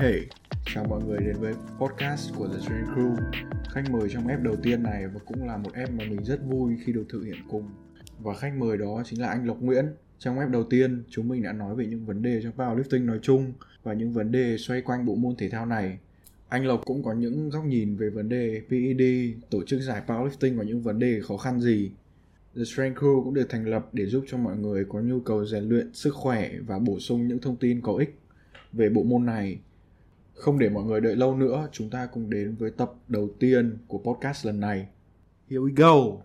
Hey, chào mọi người đến với podcast của The Train Crew. Khách mời trong ép đầu tiên này và cũng là một ép mà mình rất vui khi được thực hiện cùng. Và khách mời đó chính là anh Lộc Nguyễn. Trong ép đầu tiên, chúng mình đã nói về những vấn đề trong powerlifting nói chung Và những vấn đề xoay quanh bộ môn thể thao này. Anh Lộc cũng có những góc nhìn về vấn đề PED, tổ chức giải powerlifting và những vấn đề khó khăn gì. The Strength Crew cũng được thành lập để giúp cho mọi người có nhu cầu rèn luyện sức khỏe và bổ sung những thông tin có ích về bộ môn này không để mọi người đợi lâu nữa, chúng ta cùng đến với tập đầu tiên của podcast lần này. Here we go!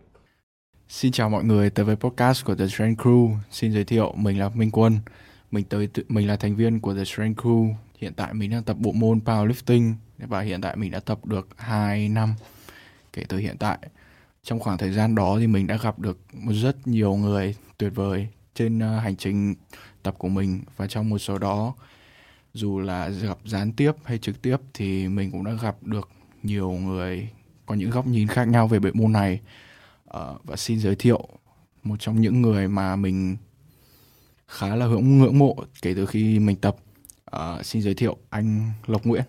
Xin chào mọi người tới với podcast của The Strength Crew. Xin giới thiệu, mình là Minh Quân. Mình tới mình là thành viên của The Strength Crew. Hiện tại mình đang tập bộ môn powerlifting và hiện tại mình đã tập được 2 năm kể từ hiện tại. Trong khoảng thời gian đó thì mình đã gặp được rất nhiều người tuyệt vời trên ờ, hành trình tập của mình và trong một số đó dù là gặp gián tiếp hay trực tiếp thì mình cũng đã gặp được nhiều người có những góc nhìn khác nhau về bộ môn này. Uh, và xin giới thiệu một trong những người mà mình khá là hưởng ngưỡng mộ kể từ khi mình tập. Uh, xin giới thiệu anh Lộc Nguyễn.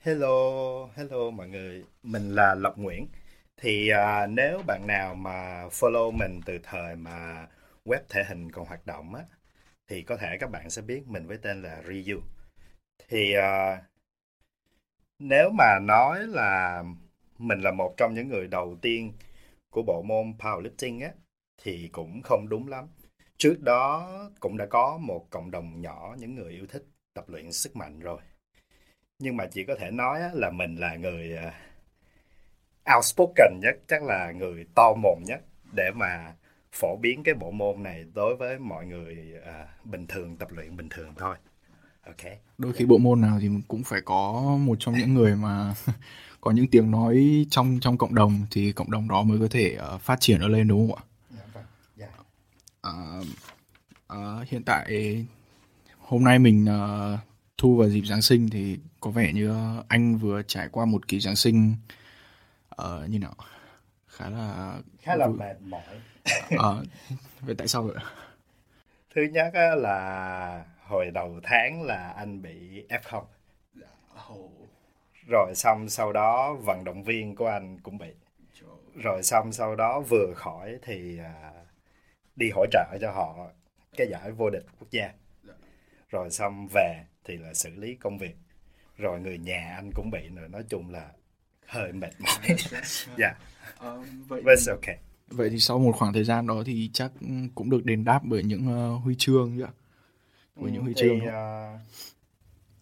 Hello, hello mọi người, mình là Lộc Nguyễn. Thì uh, nếu bạn nào mà follow mình từ thời mà web thể hình còn hoạt động á, thì có thể các bạn sẽ biết mình với tên là Ryu. Thì uh, nếu mà nói là mình là một trong những người đầu tiên của bộ môn powerlifting á thì cũng không đúng lắm. Trước đó cũng đã có một cộng đồng nhỏ những người yêu thích tập luyện sức mạnh rồi. Nhưng mà chỉ có thể nói là mình là người uh, outspoken nhất, chắc là người to mồm nhất để mà phổ biến cái bộ môn này đối với mọi người à, bình thường tập luyện bình thường thôi. Ok. Đôi khi bộ môn nào thì cũng phải có một trong những người mà có những tiếng nói trong trong cộng đồng thì cộng đồng đó mới có thể uh, phát triển nó lên đúng không ạ? Uh, uh, hiện tại hôm nay mình uh, thu vào dịp Giáng sinh thì có vẻ như anh vừa trải qua một kỳ Giáng sinh uh, như nào? Khá là khá là mệt mỏi ờ vậy tại sao vậy? Thứ nhất là hồi đầu tháng là anh bị f0 rồi xong sau đó vận động viên của anh cũng bị. Rồi xong sau đó vừa khỏi thì à, đi hỗ trợ cho họ cái giải vô địch quốc gia. Rồi xong về thì là xử lý công việc. Rồi người nhà anh cũng bị nữa. Nói chung là hơi mệt mỏi. Dạ. Yeah. uh, vậy But okay Vậy thì sau một khoảng thời gian đó thì chắc cũng được đền đáp bởi những uh, huy chương chứ ạ? Bởi những huy thì, chương. Uh,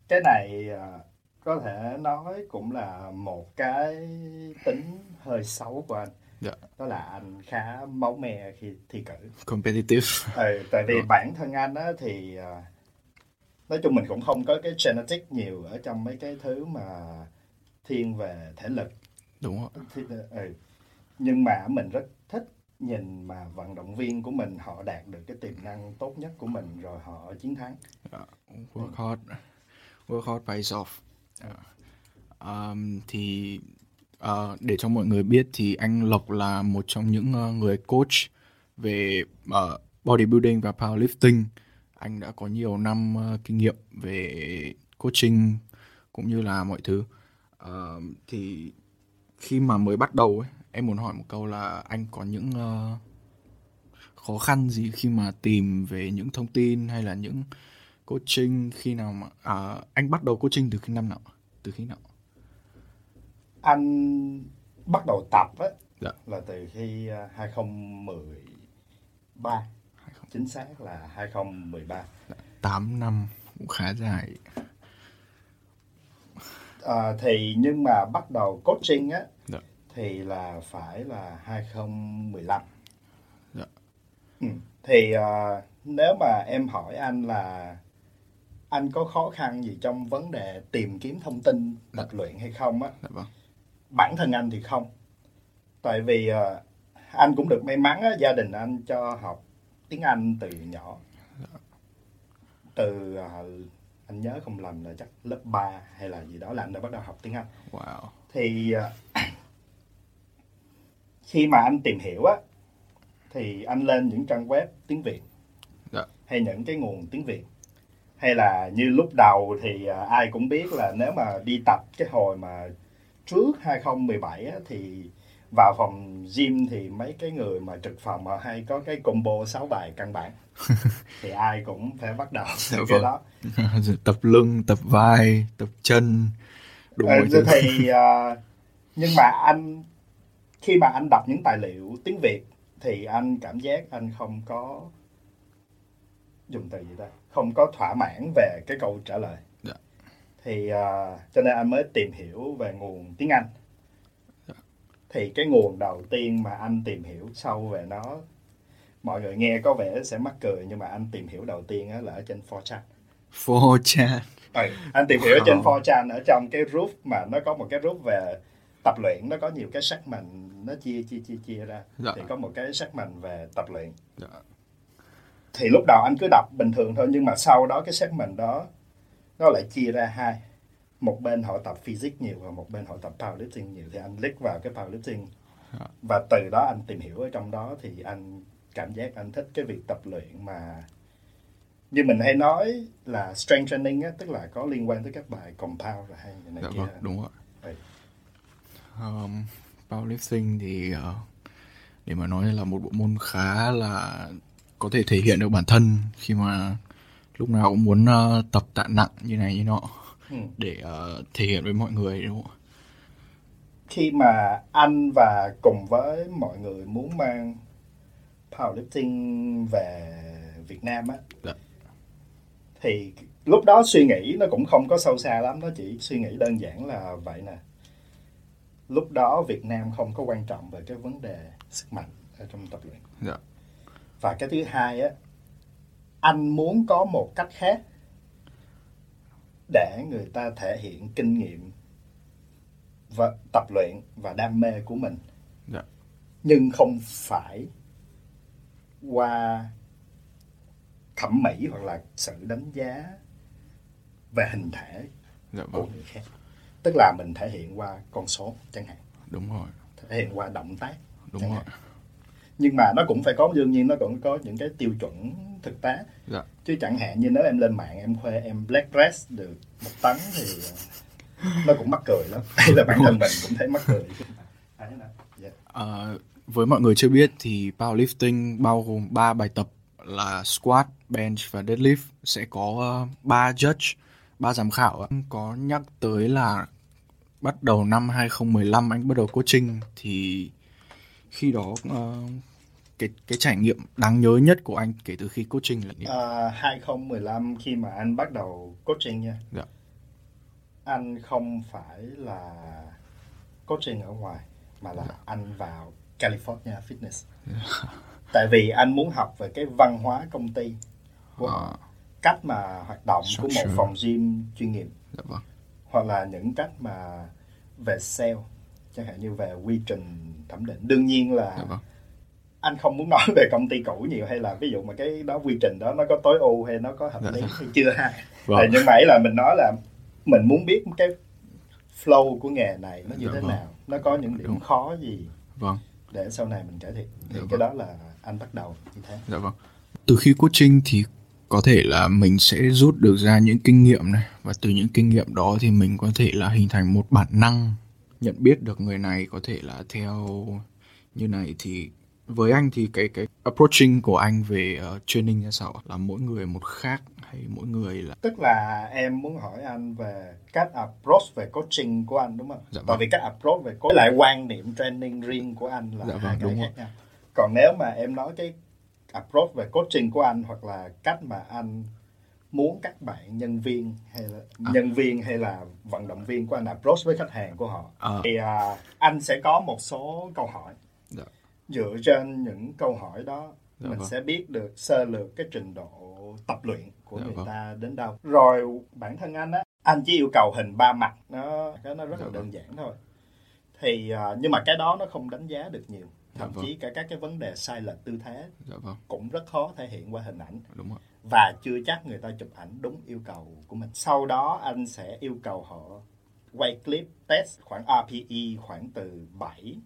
cái này uh, có thể nói cũng là một cái tính hơi xấu của anh. Dạ. Đó là anh khá máu me khi thi cử. Competitive. Ừ, tại vì bản thân anh á thì uh, nói chung mình cũng không có cái genetic nhiều ở trong mấy cái thứ mà thiên về thể lực. Đúng rồi. Thì, ừ. Nhưng mà mình rất thích nhìn mà vận động viên của mình họ đạt được cái tiềm năng tốt nhất của mình rồi họ chiến thắng. Yeah, work hard, work hard pays off. Dạ. Yeah. Um, thì uh, để cho mọi người biết thì anh Lộc là một trong những uh, người coach về uh, bodybuilding và powerlifting. Anh đã có nhiều năm uh, kinh nghiệm về coaching cũng như là mọi thứ. Uh, thì khi mà mới bắt đầu ấy, em muốn hỏi một câu là anh có những uh, khó khăn gì khi mà tìm về những thông tin hay là những coaching khi nào mà à, anh bắt đầu coaching từ khi năm nào? Từ khi nào? Anh bắt đầu tập á dạ. là từ khi 2013 à, 20... chính xác là 2013 dạ, 8 năm cũng khá dài. À, thì nhưng mà bắt đầu coaching á thì là phải là 2015. Dạ. Ừ. Thì uh, nếu mà em hỏi anh là anh có khó khăn gì trong vấn đề tìm kiếm thông tin dạ. tập luyện hay không á? Dạ vâng. Bản thân anh thì không. Tại vì uh, anh cũng được may mắn á, gia đình anh cho học tiếng Anh từ nhỏ. Dạ. Từ uh, anh nhớ không lầm là chắc lớp 3 hay là gì đó là anh đã bắt đầu học tiếng Anh. Wow. Thì uh, khi mà anh tìm hiểu á thì anh lên những trang web tiếng Việt dạ. hay những cái nguồn tiếng Việt hay là như lúc đầu thì à, ai cũng biết là nếu mà đi tập cái hồi mà trước 2017 á, thì vào phòng gym thì mấy cái người mà trực phòng họ hay có cái combo 6 bài căn bản thì ai cũng phải bắt đầu Dạ từ cái vâng. đó tập lưng tập vai tập chân đúng Ờ, mọi thứ. thì à, nhưng mà anh khi mà anh đọc những tài liệu tiếng Việt thì anh cảm giác anh không có dùng từ gì đó không có thỏa mãn về cái câu trả lời Dạ. thì à, cho nên anh mới tìm hiểu về nguồn tiếng Anh Dạ. thì cái nguồn đầu tiên mà anh tìm hiểu sâu về nó mọi người nghe có vẻ sẽ mắc cười nhưng mà anh tìm hiểu đầu tiên là ở trên 4chan for chat Ừ, anh tìm hiểu ở trên Wow. 4chan ở trong cái group mà nó có một cái group về tập luyện nó có nhiều cái segment nó chia chia chia chia ra Dạ. thì có một cái segment về tập luyện Dạ. thì lúc đầu anh cứ đọc bình thường thôi nhưng mà sau đó cái segment đó nó lại chia ra hai một bên họ tập physics nhiều và một bên họ tập powerlifting nhiều thì anh click vào cái powerlifting Dạ. và từ đó anh tìm hiểu ở trong đó thì anh cảm giác anh thích cái việc tập luyện mà như mình hay nói là strength training á, tức là có liên quan tới các bài compound rồi hay này dạ kia vâng đúng rồi Ừ. um, powerlifting thì ờ, để mà nói là một bộ môn khá là có thể thể hiện được bản thân khi mà lúc nào cũng muốn ờ, tập tạ nặng như này như nọ Ừ. để ờ, thể hiện với mọi người đúng không khi mà anh và cùng với mọi người muốn mang powerlifting về Việt Nam á Dạ. thì lúc đó suy nghĩ nó cũng không có sâu xa lắm nó chỉ suy nghĩ đơn giản là vậy nè lúc đó Việt Nam không có quan trọng về cái vấn đề sức mạnh ở trong tập luyện Dạ. và cái thứ hai á anh muốn có một cách khác để người ta thể hiện kinh nghiệm và tập luyện và đam mê của mình Dạ. nhưng không phải qua thẩm mỹ hoặc là sự đánh giá về hình thể dạ của vâng người khác tức là mình thể hiện qua con số chẳng hạn. Đúng rồi. Thể hiện qua động tác đúng rồi. hạn. nhưng mà nó cũng phải có đương nhiên nó cũng có những cái tiêu chuẩn thực tế. Dạ. Chứ chẳng hạn như nếu em lên mạng em khoe em black dress được một tấn thì ờ, nó cũng mắc cười lắm. Hay là bản thân mình cũng thấy mắc cười. Đấy nè. Dạ. Ờ, với mọi người chưa biết thì powerlifting bao gồm 3 bài tập là squat, bench và deadlift. Sẽ có 3 judge, 3 giám khảo. ạ. Có nhắc tới là bắt đầu năm 2015 anh bắt đầu coaching thì khi đó ờ, cái cái trải nghiệm đáng nhớ nhất của anh kể từ khi coaching là gì? Ờ, 2015 khi mà anh bắt đầu coaching nha Dạ. anh không phải là coaching ở ngoài mà là anh vào California Fitness tại vì anh muốn học về cái văn hóa công ty của Ờ, cách mà hoạt động của một Structure. phòng gym chuyên nghiệp dạ vâng. hoặc là những cách mà về sale chẳng hạn như về quy trình thẩm định đương nhiên là Dạ vâng. anh không muốn nói về công ty cũ nhiều hay là ví dụ mà cái đó quy trình đó nó có tối ưu hay nó có hợp Dạ, lý dạ. hay chưa ha Vâng. Ờ, nhưng mà ấy là mình nói là mình muốn biết cái flow của nghề này nó như Dạ, thế vâng. nào nó có những điểm Đúng. khó gì Vâng. để sau này mình cải thiện thì Dạ, cái vâng. đó là anh bắt đầu như thế Dạ vâng. Từ khi coaching thì có thể là mình sẽ rút được ra những kinh nghiệm này và từ những kinh nghiệm đó thì mình có thể là hình thành một bản năng nhận biết được người này có thể là theo như này thì với anh thì cái cái approaching của anh về ờ, training ra sao là mỗi người một khác hay mỗi người là tức là em muốn hỏi anh về cách approach về coaching của anh đúng không? Dạ Tại vâng. vì cách approach về coaching lại quan niệm training riêng của anh là Dạ vâng, hai cái đúng khác nhau. Còn nếu mà em nói cái approach về coaching của anh hoặc là cách mà anh muốn các bạn nhân viên hay là À. nhân viên hay là vận động viên của anh approach với khách hàng của họ Ờ. thì à, anh sẽ có một số câu hỏi Dạ. dựa trên những câu hỏi đó Dạ mình vâng. sẽ biết được sơ lược cái trình độ tập luyện của Dạ người vâng. ta đến đâu rồi bản thân anh á anh chỉ yêu cầu hình ba mặt nó cái nó rất Dạ là vâng. đơn giản thôi thì à, nhưng mà cái đó nó không đánh giá được nhiều thậm Dạ vâng. chí cả các cái vấn đề sai lệch tư thế dạ vâng. cũng rất khó thể hiện qua hình ảnh. Đúng rồi. Và chưa chắc người ta chụp ảnh đúng yêu cầu của mình. Sau đó anh sẽ yêu cầu họ quay clip test khoảng RPE khoảng từ 7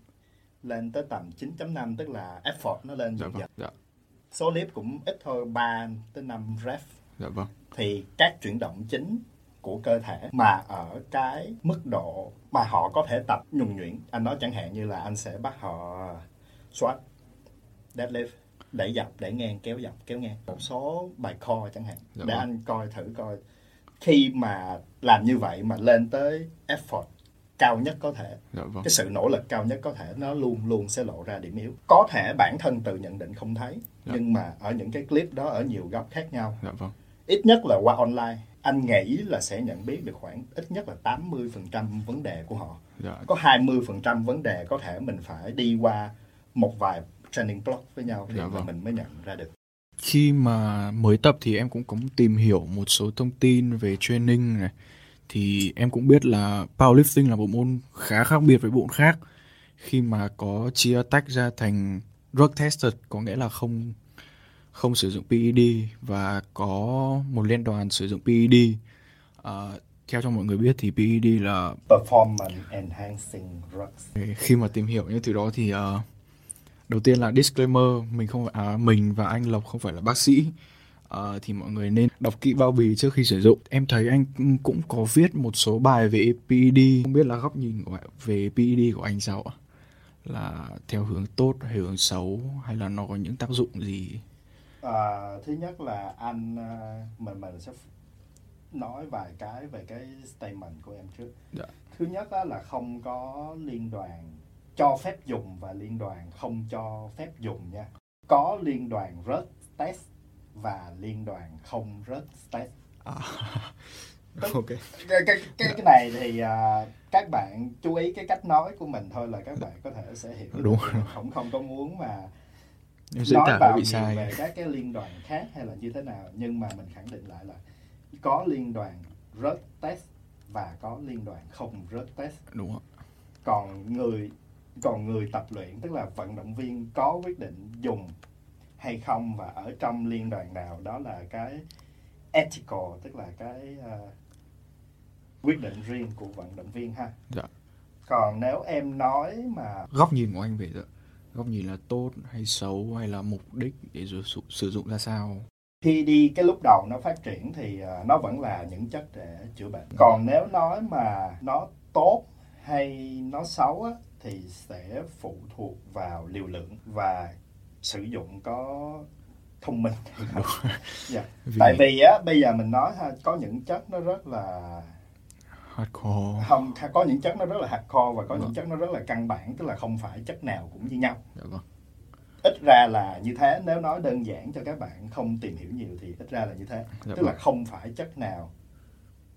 lên tới tầm 9.5 tức là effort nó lên dạ dần vâng. dần. Dạ. Số clip cũng ít thôi 3 tới 5 rep dạ vâng. Thì các chuyển động chính của cơ thể mà ở cái mức độ mà họ có thể tập nhuần nhuyễn anh nói chẳng hạn như là anh sẽ bắt họ squat deadlift đẩy dọc đẩy ngang kéo dọc kéo ngang. Một số bài core chẳng hạn Dạ để vâng. anh coi thử coi. Khi mà làm như vậy mà lên tới effort cao nhất có thể dạ vâng. cái sự nỗ lực cao nhất có thể nó luôn luôn sẽ lộ ra điểm yếu. Có thể bản thân tự nhận định không thấy Dạ. nhưng mà ở những cái clip đó ở nhiều góc khác nhau. Dạ vâng. Ít nhất là qua online anh nghĩ là sẽ nhận biết được khoảng ít nhất là 80% vấn đề của họ. Dạ. Có 20% vấn đề có thể mình phải đi qua một vài training block với nhau thì Dạ vâng. mình mới nhận ra được. Khi mà mới tập thì em cũng có tìm hiểu một số thông tin về training này. Thì em cũng biết là powerlifting là bộ môn khá khác biệt với bộ môn khác. Khi mà có chia tách ra thành drug tested có nghĩa là không không sử dụng PED và có một liên đoàn sử dụng PED Ờ, theo cho mọi người biết thì PED là performance enhancing drugs. Khi mà tìm hiểu những thứ đó thì ờ, đầu tiên là disclaimer mình không phải à, mình và anh Lộc không phải là bác sĩ. Ờ, thì mọi người nên đọc kỹ bao bì trước khi sử dụng. Em thấy anh cũng- có viết một số bài về PED không biết là góc nhìn của về PED của anh sao ạ? Là theo hướng tốt hay hướng xấu? Hay là nó có những tác dụng gì? À, thứ nhất là anh à, mình mình sẽ nói vài cái về cái statement của em trước. Dạ. Thứ nhất là không có liên đoàn cho phép dùng và liên đoàn không cho phép dùng nha. Có liên đoàn rớt test và liên đoàn không rớt test. à, ok Cái cái cái cái này thì à, các bạn chú ý cái cách nói của mình thôi là các bạn có thể sẽ hiểu. Đúng. Không không có muốn mà dễ nói vào bị sai về các cái liên đoàn khác hay là như thế nào nhưng mà mình khẳng định lại là có liên đoàn rớt test và có liên đoàn không rớt test đúng không còn người còn người tập luyện tức là vận động viên có quyết định dùng hay không và ở trong liên đoàn nào đó là cái ethical tức là cái ờ, quyết định riêng của vận động viên ha. Dạ. còn nếu em nói mà góc nhìn của anh về đó góc nhìn là tốt hay xấu hay là mục đích để sử, sử, sử dụng ra sao? Khi đi cái lúc đầu nó phát triển thì ờ, nó vẫn là những chất để chữa bệnh. Còn nếu nói mà nó tốt hay nó xấu á, thì sẽ phụ thuộc vào liều lượng và sử dụng có thông minh. Dạ. tại vì á bây giờ mình nói ha có những chất nó rất là hardcore. không có những chất nó rất là hardcore và có Vâng. những chất nó rất là căn bản tức là không phải chất nào cũng như nhau. Dạ vâng. Ít ra là như thế nếu nói đơn giản cho các bạn không tìm hiểu nhiều thì ít ra là như thế. Dạ tức là vâng. không phải chất nào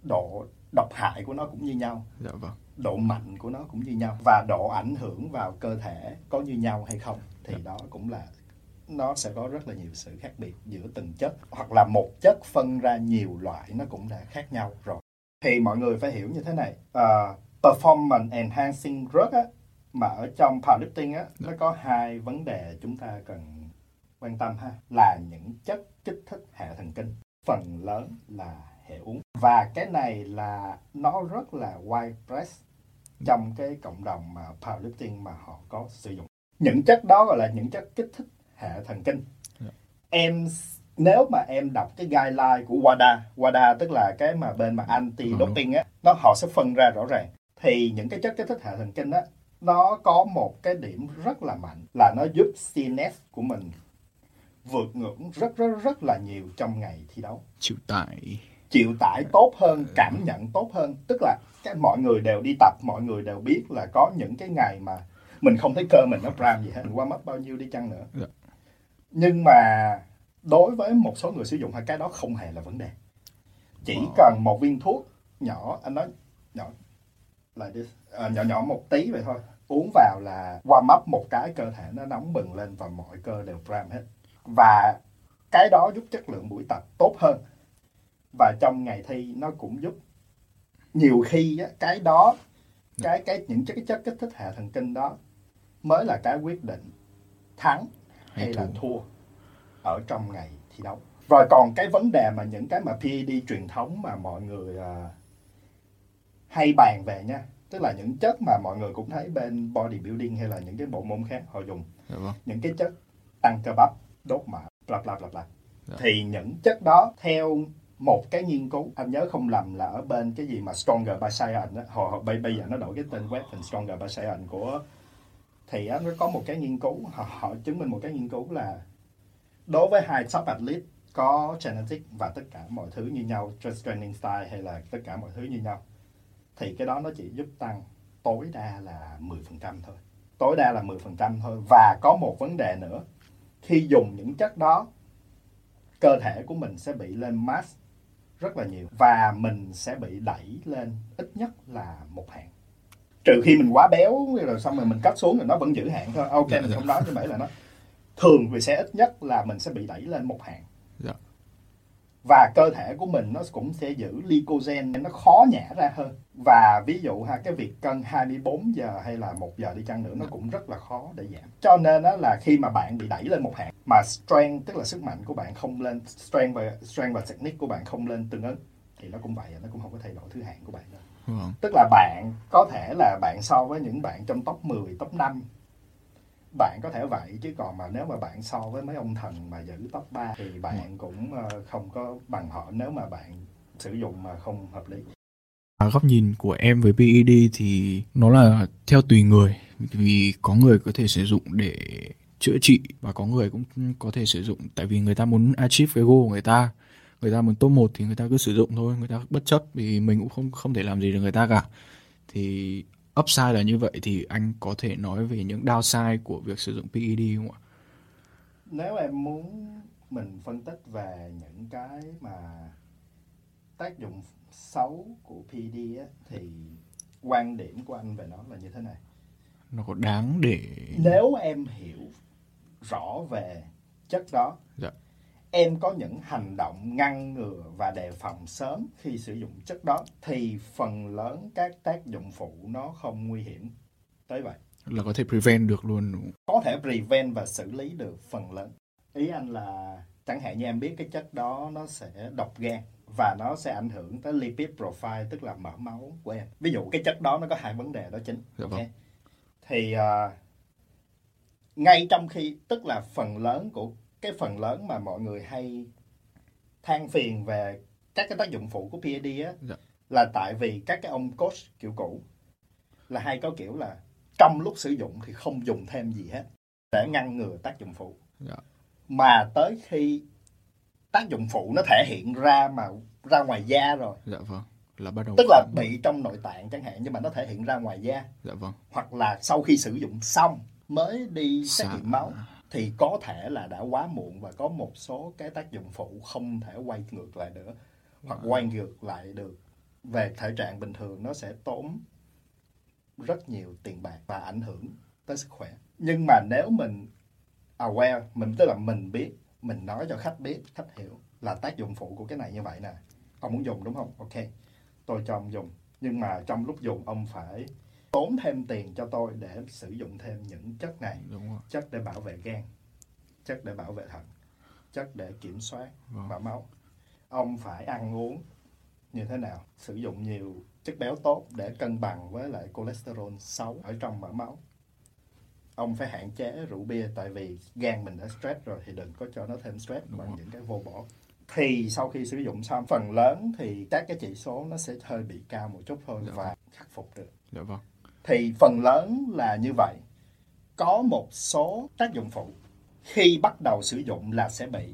độ độc hại của nó cũng như nhau. Dạ vâng độ mạnh của nó cũng như nhau và độ ảnh hưởng vào cơ thể có như nhau hay không thì Dạ. đó cũng là nó sẽ có rất là nhiều sự khác biệt giữa từng chất hoặc là một chất phân ra nhiều loại nó cũng đã khác nhau rồi. Thì mọi người phải hiểu như thế này Ờ, performance enhancing drug á mà ở trong powerlifting á nó có hai vấn đề chúng ta cần quan tâm ha là những chất kích thích hệ thần kinh phần lớn là hệ uống. Và cái này là nó rất là widespread trong cái cộng đồng mà powerlifting mà họ có sử dụng. Những chất đó gọi là những chất kích thích hệ thần kinh. Dạ. em nếu mà em đọc cái guideline của WADA WADA tức là cái mà bên mà anti doping á nó họ sẽ phân ra rõ ràng. Thì những cái chất kích thích hệ thần kinh á nó có một cái điểm rất là mạnh là nó giúp CNS của mình vượt ngưỡng rất rất rất là nhiều trong ngày thi đấu. Chịu tải chịu tải tốt hơn cảm nhận tốt hơn. Tức là cái mọi người đều đi tập mọi người đều biết là có những cái ngày mà mình không thấy cơ mình nó ram gì hết mình warm up bao nhiêu đi chăng nữa. Dạ. nhưng mà đối với một số người sử dụng hai cái đó không hề là vấn đề. Chỉ Wow. cần một viên thuốc nhỏ anh nói nhỏ đi à, nhỏ nhỏ một tí vậy thôi uống vào là warm up một cái cơ thể nó nóng bừng lên và mọi cơ đều ram hết. Và cái đó giúp chất lượng buổi tập tốt hơn và trong ngày thi nó cũng giúp nhiều khi á, cái đó cái cái những chất cái chất kích thích hệ thần kinh đó mới là cái quyết định thắng hay, hay là thua. ở trong ngày thi đấu. Rồi còn cái vấn đề mà những cái mà PED truyền thống mà mọi người à, hay bàn về nha tức là những chất mà mọi người cũng thấy bên bodybuilding hay là những cái bộ môn khác họ dùng. Những cái chất tăng cơ bắp đốt mỡ bla bla bla bla. Dạ. thì những chất đó theo một cái nghiên cứu anh nhớ không lầm là ở bên cái gì mà Stronger by Science họ, họ bây, bây giờ nó đổi cái tên web thành Stronger by Science của thì á, nó có một cái nghiên cứu họ, họ chứng minh một cái nghiên cứu là đối với hai top athlete có genetic và tất cả mọi thứ như nhau just training style hay là tất cả mọi thứ như nhau thì cái đó nó chỉ giúp tăng tối đa là 10% thôi. Tối đa là 10% thôi. Và có một vấn đề nữa khi dùng những chất đó cơ thể của mình sẽ bị lên mass rất là nhiều và mình sẽ bị đẩy lên ít nhất là một hạng trừ khi mình quá béo rồi xong rồi mình cắt xuống rồi nó vẫn giữ hạng thôi ok Dạ, mình dạ. không nói như vậy là nó thường thì sẽ ít nhất là mình sẽ bị đẩy lên một hạng. Và cơ thể của mình nó cũng sẽ giữ glycogen nó khó nhả ra hơn. Và ví dụ ha cái việc cân 24 giờ hay là một giờ đi chăng nữa nó cũng rất là khó để giảm. Cho nên đó là khi mà bạn bị đẩy lên một hạng mà strength tức là sức mạnh của bạn không lên strength và strength và technique của bạn không lên tương ứng thì nó cũng vậy nó cũng không có thay đổi thứ hạng của bạn đâu. Vâng. tức là bạn có thể là bạn so với những bạn trong top 10, top 5 bạn có thể vậy chứ còn mà nếu mà bạn so với mấy ông thần mà giữ top 3 thì bạn cũng ờ, không có bằng họ nếu mà bạn sử dụng mà không hợp lý. À, góc nhìn của em với PED thì nó là theo tùy người. Vì có người có thể sử dụng để chữa trị và có người cũng có thể sử dụng. Tại vì người ta muốn achieve cái goal của người ta. Người ta muốn top 1 thì người ta cứ sử dụng thôi người ta bất chấp vì mình cũng không không thể làm gì được người ta cả. Thì upside là như vậy thì anh có thể nói về những downside của việc sử dụng PED không ạ? nếu em muốn mình phân tích về những cái mà tác dụng xấu của PD á, thì quan điểm của anh về nó là như thế này Nó có đáng để nếu em hiểu rõ về chất đó Dạ. Em có những hành động ngăn ngừa và đề phòng sớm khi sử dụng chất đó thì phần lớn các tác dụng phụ nó không nguy hiểm. Tới vậy. Là có thể prevent được luôn có thể prevent và xử lý được phần lớn. Ý anh là chẳng hạn như em biết cái chất đó nó sẽ độc gan và nó sẽ ảnh hưởng tới lipid profile tức là mỡ máu của em. Ví dụ cái chất đó nó có hai vấn đề đó chính. Dạ vâng. thì à, ngay trong khi tức là phần lớn của cái phần lớn mà mọi người hay than phiền về các cái tác dụng phụ của PAD á Dạ. là tại vì các cái ông coach kiểu cũ là hay có kiểu là trong lúc sử dụng thì không dùng thêm gì hết để ngăn ngừa tác dụng phụ Dạ. mà tới khi tác dụng phụ nó thể hiện ra mà ra ngoài da rồi Dạ vâng. Là bắt đầu tức là bị trong nội tạng chẳng hạn nhưng mà nó thể hiện ra ngoài da Dạ vâng. hoặc là sau khi sử dụng xong mới đi xét Dạ. nghiệm máu thì có thể là đã quá muộn và có một số cái tác dụng phụ không thể quay ngược lại nữa. Hoặc quay ngược lại được về thể trạng bình thường nó sẽ tốn rất nhiều tiền bạc và ảnh hưởng tới sức khỏe. Nhưng mà nếu mình aware mình tức là mình biết mình nói cho khách biết khách hiểu là tác dụng phụ của cái này như vậy nè. Ông muốn dùng đúng không? Ok. Tôi cho ông dùng. Nhưng mà trong lúc dùng ông phải tốn thêm tiền cho tôi để sử dụng thêm những chất này Đúng rồi. chất để bảo vệ gan chất để bảo vệ thận chất để kiểm soát Vâng. mỡ máu ông phải ăn uống như thế nào sử dụng nhiều chất béo tốt để cân bằng với lại cholesterol xấu ở trong mỡ máu ông phải hạn chế rượu bia tại vì gan mình đã stress rồi thì đừng có cho nó thêm stress Đúng bằng rồi. những cái vô bổ thì sau khi sử dụng xong phần lớn thì các cái chỉ số nó sẽ hơi bị cao một chút thôi Dạ. và khắc phục được Dạ vâng. Thì phần lớn là như vậy. Có một số tác dụng phụ. Khi bắt đầu sử dụng là sẽ bị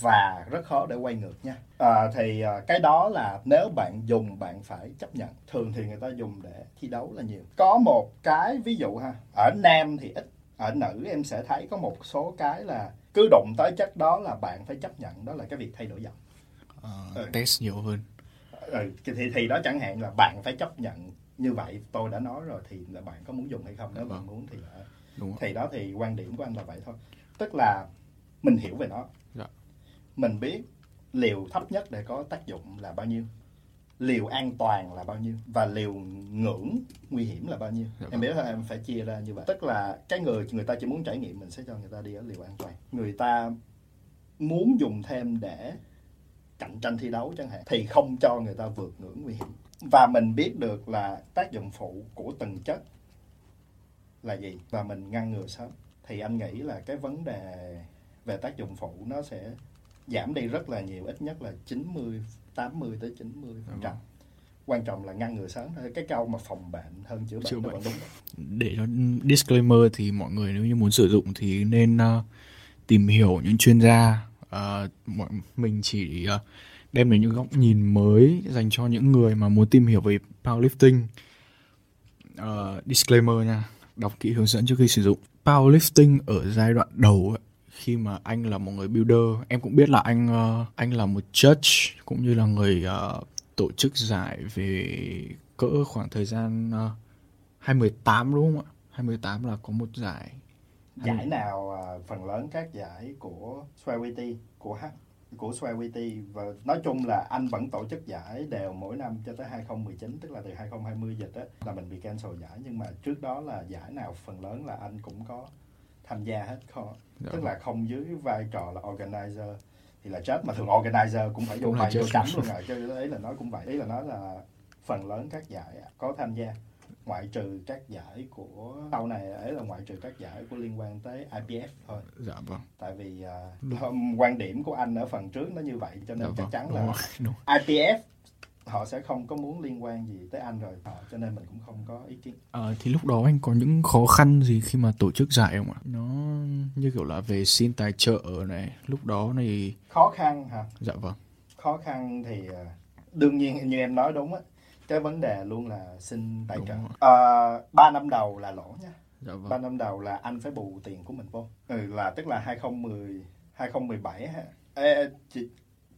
và rất khó để quay ngược nha. À, thì à, cái đó là nếu bạn dùng bạn phải chấp nhận. Thường thì người ta dùng để thi đấu là nhiều. Có một cái ví dụ ha. Ở nam thì ít ở nữ em sẽ thấy có một số cái là cứ đụng tới chất đó là bạn phải chấp nhận đó là cái việc thay đổi giọng. Ờ, Ừ. test nhiều hơn. ừ, thì thì đó chẳng hạn là bạn phải chấp nhận như vậy tôi đã nói rồi thì là bạn có muốn dùng hay không? Nếu bạn Vâng. muốn thì là Đúng thì đó thì quan điểm của anh là vậy thôi. Tức là mình hiểu về nó. Dạ. mình biết liều thấp nhất để có tác dụng là bao nhiêu. Liều an toàn là bao nhiêu. Và liều ngưỡng nguy hiểm là bao nhiêu. Dạ em vâng. biết thôi em phải chia ra như vậy. Tức là cái người người ta chỉ muốn trải nghiệm mình sẽ cho người ta đi ở liều an toàn. Người ta muốn dùng thêm để cạnh tranh thi đấu chẳng hạn thì không cho người ta vượt ngưỡng nguy hiểm và mình biết được là tác dụng phụ của từng chất là gì. Và mình ngăn ngừa sớm. Thì anh nghĩ là cái vấn đề về tác dụng phụ nó sẽ giảm đi rất là nhiều ít nhất là 90 80 tới 90 phần trăm. Quan trọng là ngăn ngừa sớm thôi. Cái câu mà phòng bệnh hơn chữa bệnh chữa bệnh. đúng để cho disclaimer thì mọi người nếu như muốn sử dụng thì nên uh, tìm hiểu những chuyên gia uh, mọi mình chỉ uh, đem đến những góc nhìn mới dành cho những người mà muốn tìm hiểu về powerlifting. Uh, disclaimer nha đọc kỹ hướng dẫn trước khi sử dụng. Powerlifting ở giai đoạn đầu ấy, khi mà anh là một người builder em cũng biết là anh uh, anh là một judge cũng như là người uh, tổ chức giải về cỡ khoảng thời gian uh, 2018 đúng không ạ? 2018 là có một giải. Giải nào uh, phần lớn các giải của Swayity của H? Của Swayvity và nói chung là anh vẫn tổ chức giải đều mỗi năm cho tới 2019 tức là từ 2020 dịch đó là mình bị cancel giải. Nhưng mà trước đó là giải nào phần lớn là anh cũng có tham gia hết kho. Dạ. tức là không dưới vai trò là organizer. Thì là chết mà thường organizer cũng phải vô vai vô cánh luôn rồi chứ đấy là nói cũng vậy. Ý là nói là phần lớn các giải có tham gia ngoại trừ các giải của sau này ấy là ngoại trừ các giải của liên quan tới IPF thôi. Dạ vâng. Tại vì uh, quan điểm của anh ở phần trước nó như vậy cho nên dạ chắc vâng. chắn là đúng. IPF họ sẽ không có muốn liên quan gì tới anh rồi họ cho nên mình cũng không có ý kiến à, thì lúc đó anh có những khó khăn gì khi mà tổ chức giải không ạ nó như kiểu là về xin tài trợ này lúc đó này khó khăn hả dạ vâng khó khăn thì ờ, đương nhiên như em nói đúng á cái vấn đề luôn là xin tài trợ. À, ba năm đầu là lỗ nha. Dạ vâng. ba năm đầu là anh phải bù tiền của mình vô. Ừ, là tức là 2010 2017 Ê, chị,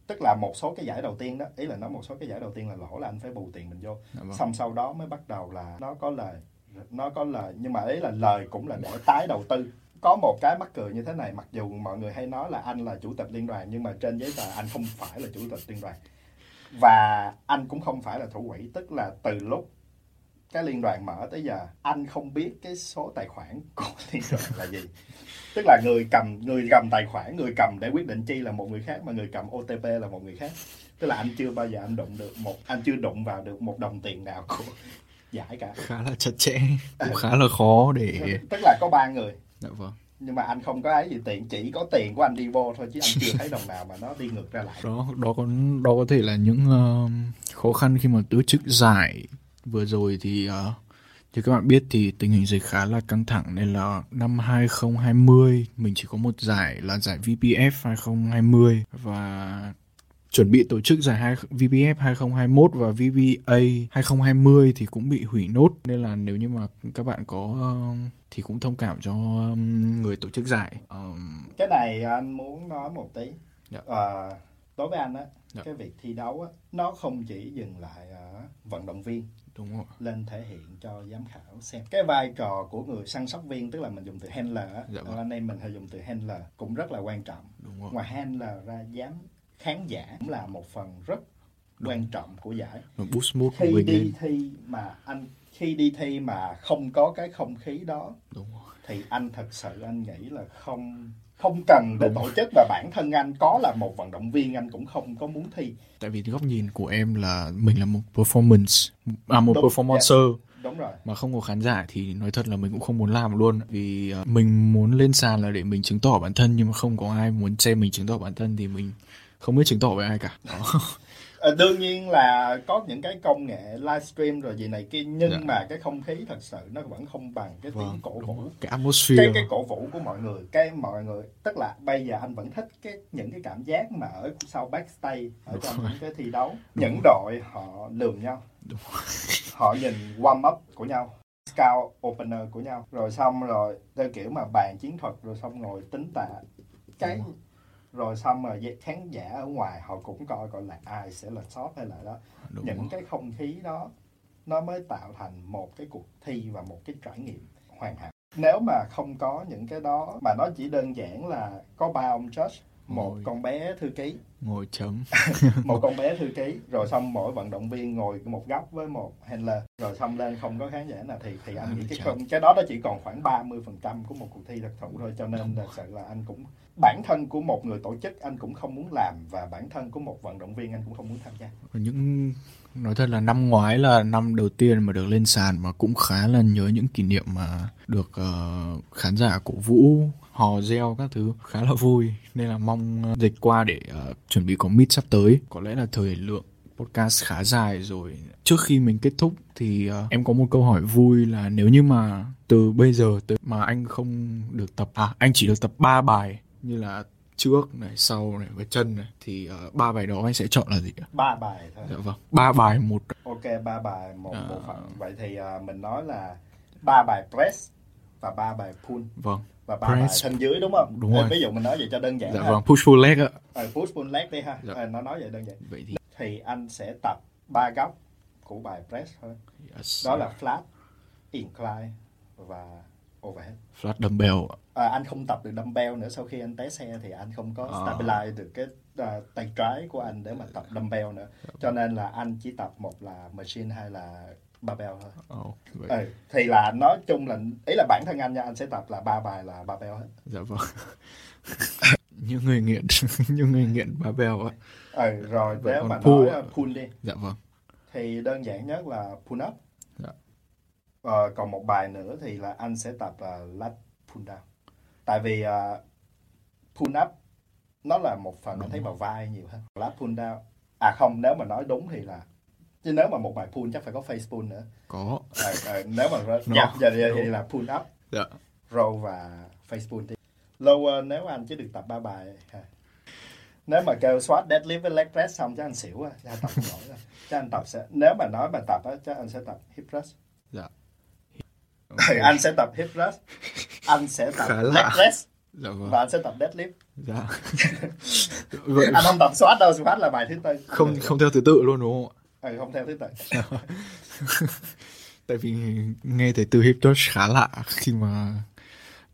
tức là một số cái giải đầu tiên đó ý là nói một số cái giải đầu tiên là lỗ là anh phải bù tiền mình vô. Dạ vâng. xong sau đó mới bắt đầu là nó có lời nó có lời nhưng mà ý là lời cũng là để tái đầu tư. Có một cái mắc cười như thế này mặc dù mọi người hay nói là anh là chủ tịch liên đoàn nhưng mà trên giấy tờ anh không phải là chủ tịch liên đoàn và anh cũng không phải là thủ quỹ tức là từ lúc cái liên đoàn mở tới giờ anh không biết cái số tài khoản của liên đoàn là gì. Tức là người cầm người cầm tài khoản người cầm để quyết định chi là một người khác mà người cầm OTP là một người khác. Tức là anh chưa bao giờ anh đụng được một anh chưa đụng vào được một đồng tiền nào của giải cả. Khá là chặt chẽ cũng khá là khó để tức là có ba người. Dạ vâng nhưng mà anh không có ấy gì tiền chỉ có tiền của anh đi vô thôi chứ anh chưa thấy đồng nào mà nó đi ngược ra lại. Đó đó có đó có thể là những uh, khó khăn khi mà tổ chức giải vừa rồi thì uh, thì các bạn biết thì tình hình dịch khá là căng thẳng nên là năm 2020 mình chỉ có một giải là giải VPF 2020 và chuẩn bị tổ chức giải VPF 2021 và VBA 2020 thì cũng bị hủy nốt nên là nếu như mà các bạn có thì cũng thông cảm cho người tổ chức giải. Cái này anh muốn nói một tí. Dạ. À, đối với anh á, dạ. cái việc thi đấu á, nó không chỉ dừng lại ở vận động viên Đúng rồi. lên thể hiện cho giám khảo xem cái vai trò của người săn sóc viên tức là mình dùng từ handler á dạ vâng. anh em mình hay dùng từ handler cũng rất là quan trọng Đúng rồi. ngoài handler ra giám khán giả cũng là một phần rất Đúng. quan trọng của giải boost khi đi lên. thi mà anh khi đi thi mà không có cái không khí đó Đúng rồi. thì anh thật sự anh nghĩ là không không cần để tổ chức và bản thân anh có là một vận động viên anh cũng không có muốn thi tại vì góc nhìn của em là mình là một performance à một đúng, performancer yeah. đúng rồi mà không có khán giả thì nói thật là mình cũng không muốn làm luôn vì uh, mình muốn lên sàn là để mình chứng tỏ bản thân nhưng mà không có ai muốn xem mình chứng tỏ bản thân thì mình không biết chứng tỏ với ai cả. À, đương nhiên là có những cái công nghệ livestream rồi gì này kia nhưng dạ. mà cái không khí thật sự nó vẫn không bằng cái tiếng vâng, cổ vũ. cái atmosphere. Cái cái cổ vũ của mọi người cái mọi người tức là bây giờ anh vẫn thích cái những cái cảm giác mà ở sau backstage ở đúng trong rồi. những cái thi đấu. Đúng những rồi. đội họ lường nhau. Đúng họ nhìn warm up của nhau scout opener của nhau. Rồi xong rồi theo kiểu mà bàn chiến thuật rồi xong ngồi tính tạ. Cái rồi xong rồi khán giả ở ngoài họ cũng coi coi là ai sẽ là sót hay là đó Đúng những rồi. cái không khí đó nó mới tạo thành một cái cuộc thi và một cái trải nghiệm hoàn hảo nếu mà không có những cái đó mà nó chỉ đơn giản là có ba ông judge một ngồi. con bé thư ký ngồi chấm một con bé thư ký rồi xong mỗi vận động viên ngồi một góc với một handler rồi xong lên không có khán giả nào thì thì anh nghĩ cái không cái đó nó chỉ còn khoảng 30 phần trăm của một cuộc thi thật thụ thôi cho nên là sự là anh cũng bản thân của một người tổ chức anh cũng không muốn làm và bản thân của một vận động viên anh cũng không muốn tham gia. Những nói thật là năm ngoái là năm đầu tiên mà được lên sàn mà cũng khá là nhớ những kỷ niệm mà được uh, khán giả cổ vũ hò reo các thứ khá là vui. Nên là mong ờ, dịch qua để uh, chuẩn bị có meet sắp tới. Có lẽ là thời lượng podcast khá dài rồi. Trước khi mình kết thúc thì uh, em có một câu hỏi vui là nếu như mà từ bây giờ tới mà anh không được tập à anh chỉ được tập 3 bài như là trước này sau này với chân này thì uh, ba bài đó anh sẽ chọn là gì ba bài thôi. Dạ vâng. Ba bài một ok ba bài một à... bộ phận. Vậy thì uh, mình nói là ba bài press và ba bài pull. Vâng. Và ba press. bài thân dưới đúng không? Đúng rồi. ví dụ mình nói vậy cho đơn giản dạ ha. vâng push pull leg ạ. Ờ, push pull leg đi ha. Dạ. à, nó nói vậy đơn giản. Vậy thì thì anh sẽ tập ba góc của bài press thôi. Yes. đó là flat incline và overhead. Flat dumbbell à, anh không tập được dumbbell nữa. Sau khi anh té xe thì anh không có à. stabilize được cái uh, tay trái của anh để mà tập dumbbell nữa. Cho nên là anh chỉ tập một là machine hay là barbell thôi. Oh, vậy. Ừ, thì là nói chung là ý là bản thân anh nha anh sẽ tập là ba bài là barbell hết. Dạ vâng. Như người nghiện như người nghiện barbell á. Ừ, rồi vậy nếu mà pull, nói pull đi. Dạ vâng. Thì đơn giản nhất là pull up. Dạ. ờ, còn một bài nữa thì là anh sẽ tập là uh, lat pull down tại vì uh, pull up nó là một phần anh thấy vào vai nhiều hơn. Lat pull down à không nếu mà nói đúng thì là chứ nếu mà một bài pull chắc phải có face pull nữa. Có. À, à, nếu mà no. dạ, giờ thì, thì là pull up. Dạ. row và face pull thì lower nếu anh chỉ được tập ba bài nếu mà kêu squat deadlift với leg press xong chắc anh xỉu á chắc anh tập không nổi rồi chắc anh tập sẽ nếu mà nói bài tập á chắc anh sẽ tập hip thrust. Dạ. Okay. anh sẽ tập hip thrust anh sẽ tập Khá leg press dạ vâng. và anh sẽ tập deadlift. Dạ. Anh không tập squat đâu squat là bài thứ tư. Không không theo thứ tự luôn đúng không ạ ừ, không theo thứ tự tại vì nghe thấy từ hip thrust khá lạ khi mà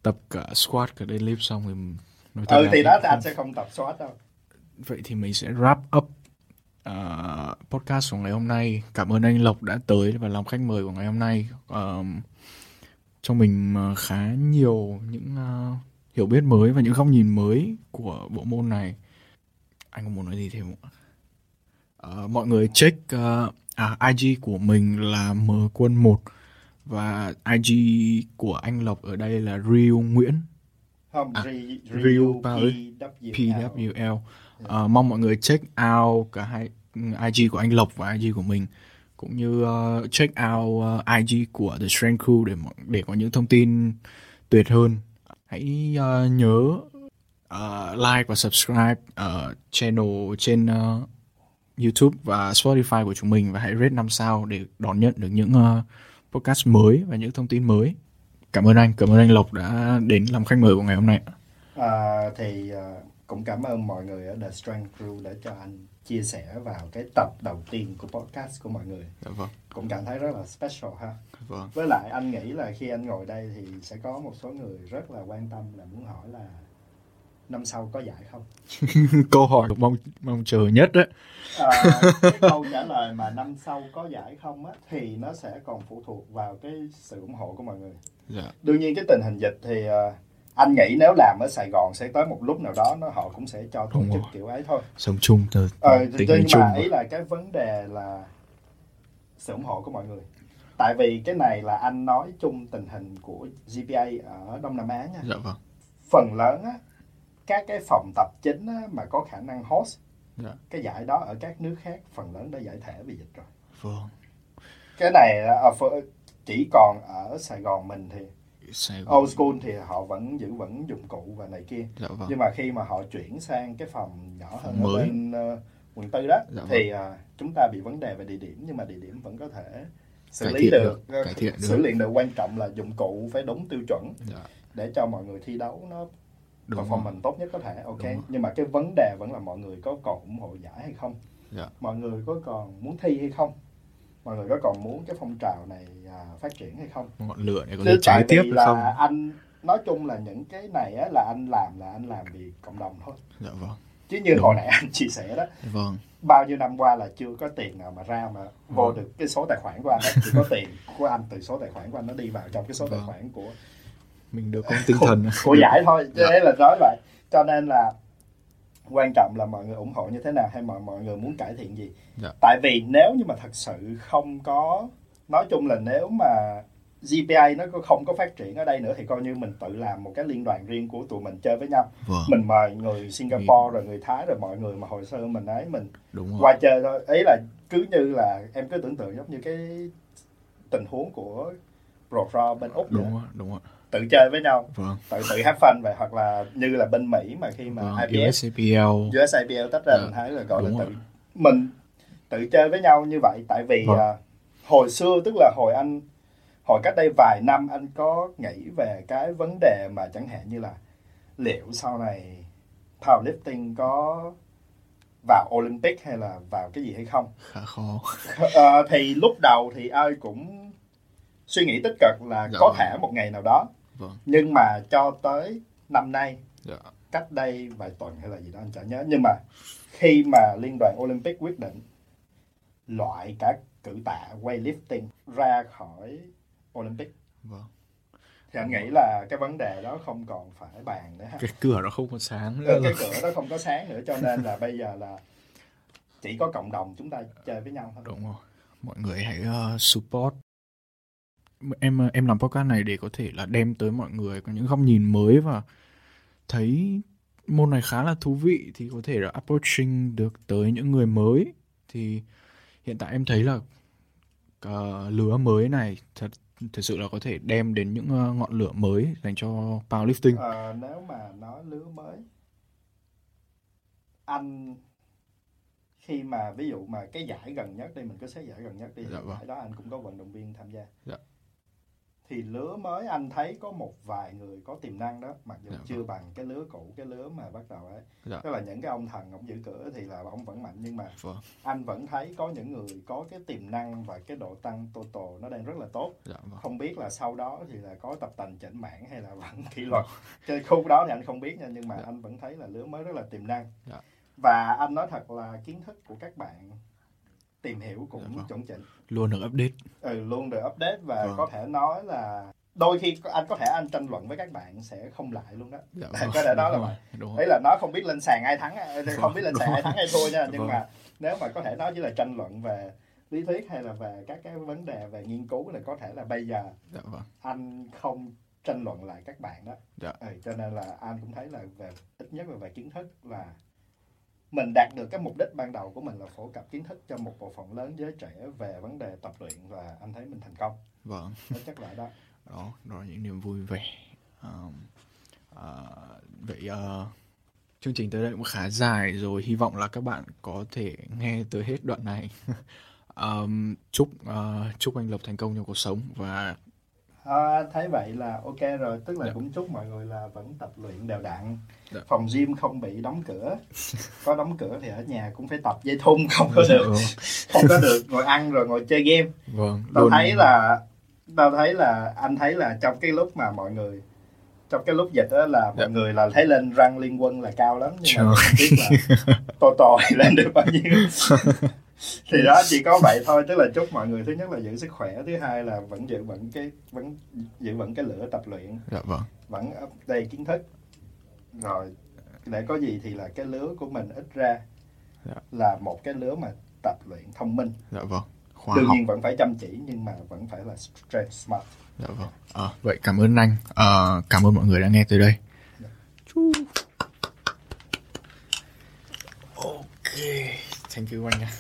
tập cả squat cả deadlift xong thì nói ừ thì đó thì anh sẽ không tập squat đâu. Vậy thì mình sẽ wrap up uh, podcast của ngày hôm nay. Cảm ơn anh lộc đã tới và làm khách mời của ngày hôm nay. Uh, cho mình uh, khá nhiều những uh, hiểu biết mới và những góc nhìn mới của bộ môn này. Anh có muốn nói gì thêm không uh, mọi người check uh, à, IG của mình là m quân 1 và IG của anh Lộc ở đây là Real Nguyễn không à, Real PWL, PWL. Uh, mong mọi người check out cả hai IG của anh Lộc và IG của mình cũng như uh, check out uh, IG của The Strength Crew để để có những thông tin tuyệt hơn. Hãy uh, nhớ uh, like và subscribe uh, channel trên uh, YouTube và Spotify của chúng mình và hãy rate 5 sao để đón nhận được những uh, podcast mới và những thông tin mới. Cảm ơn anh, cảm ơn anh Lộc đã đến làm khách mời của ngày hôm nay. À, thì uh, cũng cảm ơn mọi người ở The Strength Crew để cho anh chia sẻ vào cái tập đầu tiên của podcast của mọi người. Dạ vâng. Cũng cảm thấy rất là special ha. Vâng. Với lại anh nghĩ là khi anh ngồi đây thì sẽ có một số người rất là quan tâm là muốn hỏi là năm sau có giải không? câu hỏi mong mong chờ nhất đấy. À, cái câu trả lời mà năm sau có giải không á thì nó sẽ còn phụ thuộc vào cái sự ủng hộ của mọi người. Dạ. Đương nhiên cái tình hình dịch thì uh, anh nghĩ nếu làm ở Sài Gòn sẽ tới một lúc nào đó nó họ cũng sẽ cho tổ chức kiểu ấy thôi sống chung từ ờ, tình nhưng chung mà ý là cái vấn đề là sự ủng hộ của mọi người tại vì cái này là anh nói chung tình hình của GPA ở Đông Nam Á nha dạ vâng phần lớn á các cái phòng tập chính á, mà có khả năng host dạ. cái giải đó ở các nước khác phần lớn đã giải thể vì dịch rồi vâng cái này chỉ còn ở Sài Gòn mình thì old school thì họ vẫn giữ vẫn dụng cụ và này kia dạ vâng. nhưng mà khi mà họ chuyển sang cái phòng nhỏ hơn mới. ở bên uh, quận tư đó dạ thì uh, chúng ta bị vấn đề về địa điểm nhưng mà địa điểm vẫn có thể xử cải lý được, được. Cải thiện xử lý được quan trọng là dụng cụ phải đúng tiêu chuẩn dạ. để cho mọi người thi đấu nó đúng performance mình tốt nhất có thể ok. Nhưng mà cái vấn đề vẫn là mọi người có còn ủng hộ giải hay không? Dạ. mọi người có còn muốn thi hay không? Mọi người có còn muốn cái phong trào này à, phát triển hay không? Ngọn lửa này có thể trái tiếp là không? anh nói chung là những cái này á, là anh làm là anh làm vì cộng đồng thôi. Dạ vâng. Chứ như Đúng. hồi nãy anh chia sẻ đó vâng. bao nhiêu năm qua là chưa có tiền nào mà ra mà vô vâng. được cái số tài khoản của anh chỉ có tiền của anh từ số tài khoản của anh nó đi vào trong cái số vâng. tài khoản của mình được con tinh thần. Của, giải thôi cho nên là nói vậy. Cho nên là quan trọng là mọi người ủng hộ như thế nào hay mọi mọi người muốn cải thiện gì? Dạ. tại vì nếu như mà thật sự không có nói chung là nếu mà GPA nó không có phát triển ở đây nữa thì coi như mình tự làm một cái liên đoàn riêng của tụi mình chơi với nhau. Vâng. Mình mời người Singapore rồi người Thái rồi mọi người mà hồi xưa mình ấy mình đúng rồi. qua chơi thôi. Ý là cứ như là em cứ tưởng tượng giống như cái tình huống của Pro bên úc đúng rồi đúng rồi tự chơi với nhau vâng tự tự have fun vậy hoặc là như là bên Mỹ mà khi mà vâng IPS USAPL USIPL tách ra Dạ. mình thấy là gọi là rồi. tự mình tự chơi với nhau như vậy tại vì Vâng. à, hồi xưa tức là hồi anh hồi cách đây vài năm anh có nghĩ về cái vấn đề mà chẳng hạn như là liệu sau này powerlifting có vào Olympic hay là vào cái gì hay không khá khó Ờ, thì lúc đầu thì ai cũng suy nghĩ tích cực là Dạ có vâng. thể một ngày nào đó vâng. Nhưng mà cho tới năm nay dạ. cách đây vài tuần hay là gì đó anh chả nhớ. Nhưng mà khi mà liên đoàn Olympic quyết định loại cả cử tạ weightlifting ra khỏi Olympic. Vâng. Thì anh nghĩ là cái vấn đề đó không còn phải bàn nữa ha. Cái cửa nó không còn sáng nữa. Cái, cửa đó không có sáng nữa cho nên là bây giờ là chỉ có cộng đồng chúng ta chơi với nhau thôi. Đúng rồi. Mọi người hãy uh, support em em làm podcast này để có thể là đem tới mọi người có những góc nhìn mới và thấy môn này khá là thú vị thì có thể là approaching được tới những người mới thì hiện tại em thấy là uh, lứa mới này thật thật sự là có thể đem đến những ờ, ngọn lửa mới dành cho powerlifting Ờ, nếu mà nói lứa mới anh khi mà ví dụ mà cái giải gần nhất đi mình cứ xét giải gần nhất đi Dạ vâng. giải đó anh cũng có vận động viên tham gia Dạ. Thì lứa mới anh thấy có một vài người có tiềm năng đó mặc dù Dạ chưa bằng cái lứa cũ cái lứa mà bắt đầu ấy Dạ. tức là những cái ông thần ông giữ cửa thì là ông vẫn mạnh nhưng mà Vâng. anh vẫn thấy có những người có cái tiềm năng và cái độ tăng total nó đang rất là tốt dạ vâng không biết là sau đó thì là có tập tành chỉnh mảng hay là vẫn kỷ luật cái khúc đó thì anh không biết nha nhưng mà Dạ. anh vẫn thấy là lứa mới rất là tiềm năng Dạ. và anh nói thật là kiến thức của các bạn tìm hiểu cũng Dạ vâng. chuẩn chỉnh luôn được update ừ, luôn được update và Vâng. có thể nói là đôi khi anh có thể anh tranh luận với các bạn sẽ không lại luôn đó dạ Có thể nói là vậy. là nó không biết lên sàn ai thắng không biết lên sàn Vâng. ai thắng hay thua nha nhưng Vâng. mà nếu mà có thể nói chỉ là tranh luận về lý thuyết hay là về các cái vấn đề về nghiên cứu là có thể là bây giờ dạ vâng anh không tranh luận lại các bạn đó Dạ. ừ, cho nên là anh cũng thấy là về ít nhất là về kiến thức là mình đạt được cái mục đích ban đầu của mình là phổ cập kiến thức cho một bộ phận lớn giới trẻ về vấn đề tập luyện và anh thấy mình thành công. Vâng. Đó chắc là đó. Đó đó là những niềm vui vẻ um, à, vậy ờ, chương trình tới đây cũng khá dài rồi. Hy vọng là các bạn có thể nghe tới hết đoạn này. Um, chúc ờ, chúc anh lộc thành công trong cuộc sống và à, thấy vậy là ok rồi tức là Dạ. cũng chúc mọi người là vẫn tập luyện đều đặn. Dạ. phòng gym không bị đóng cửa. Có đóng cửa thì ở nhà cũng phải tập dây thun không có được. không có được ngồi ăn rồi ngồi chơi game. Vâng tao thấy là tao thấy là anh thấy là trong cái lúc mà mọi người trong cái lúc dịch đó là mọi Dạ. người là thấy lên răng liên quân là cao lắm nhưng mà không biết là to to thì lên được bao nhiêu thì đó chỉ có vậy thôi tức là chúc mọi người thứ nhất là giữ sức khỏe thứ hai là vẫn giữ vững cái vẫn giữ vững cái lửa tập luyện. Dạ vâng. Vẫn update kiến thức. Rồi để có gì thì là cái lứa của mình ít ra Dạ. là một cái lứa mà tập luyện thông minh. Dạ vâng. Khoa đương học. nhiên vẫn phải chăm chỉ nhưng mà vẫn phải là straight smart. Dạ vâng. Ờ, vậy cảm ơn anh. Ờ, cảm ơn mọi người đã nghe tới đây. Chú. ok. Thank you anh nha